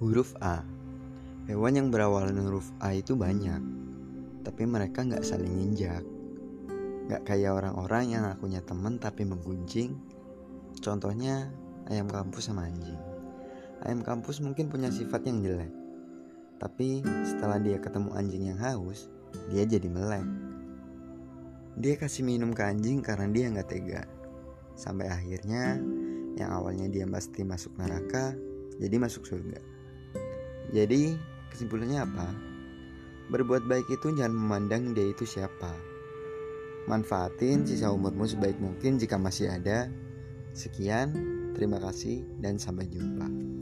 Huruf A. Hewan yang berawal huruf A itu banyak Tapi mereka nggak saling injak Nggak kayak orang-orang yang akunya temen tapi menggunjing. Contohnya ayam kampus sama anjing. Ayam kampus mungkin punya sifat yang jelek Tapi setelah dia ketemu anjing yang haus Dia jadi melek. Dia kasih minum ke anjing karena dia nggak tega. Sampai akhirnya yang awalnya dia pasti masuk neraka jadi masuk surga jadi kesimpulannya apa? Berbuat baik itu jangan memandang dia itu siapa. Manfaatin sisa umurmu sebaik mungkin jika masih ada. Sekian, terima kasih dan sampai jumpa.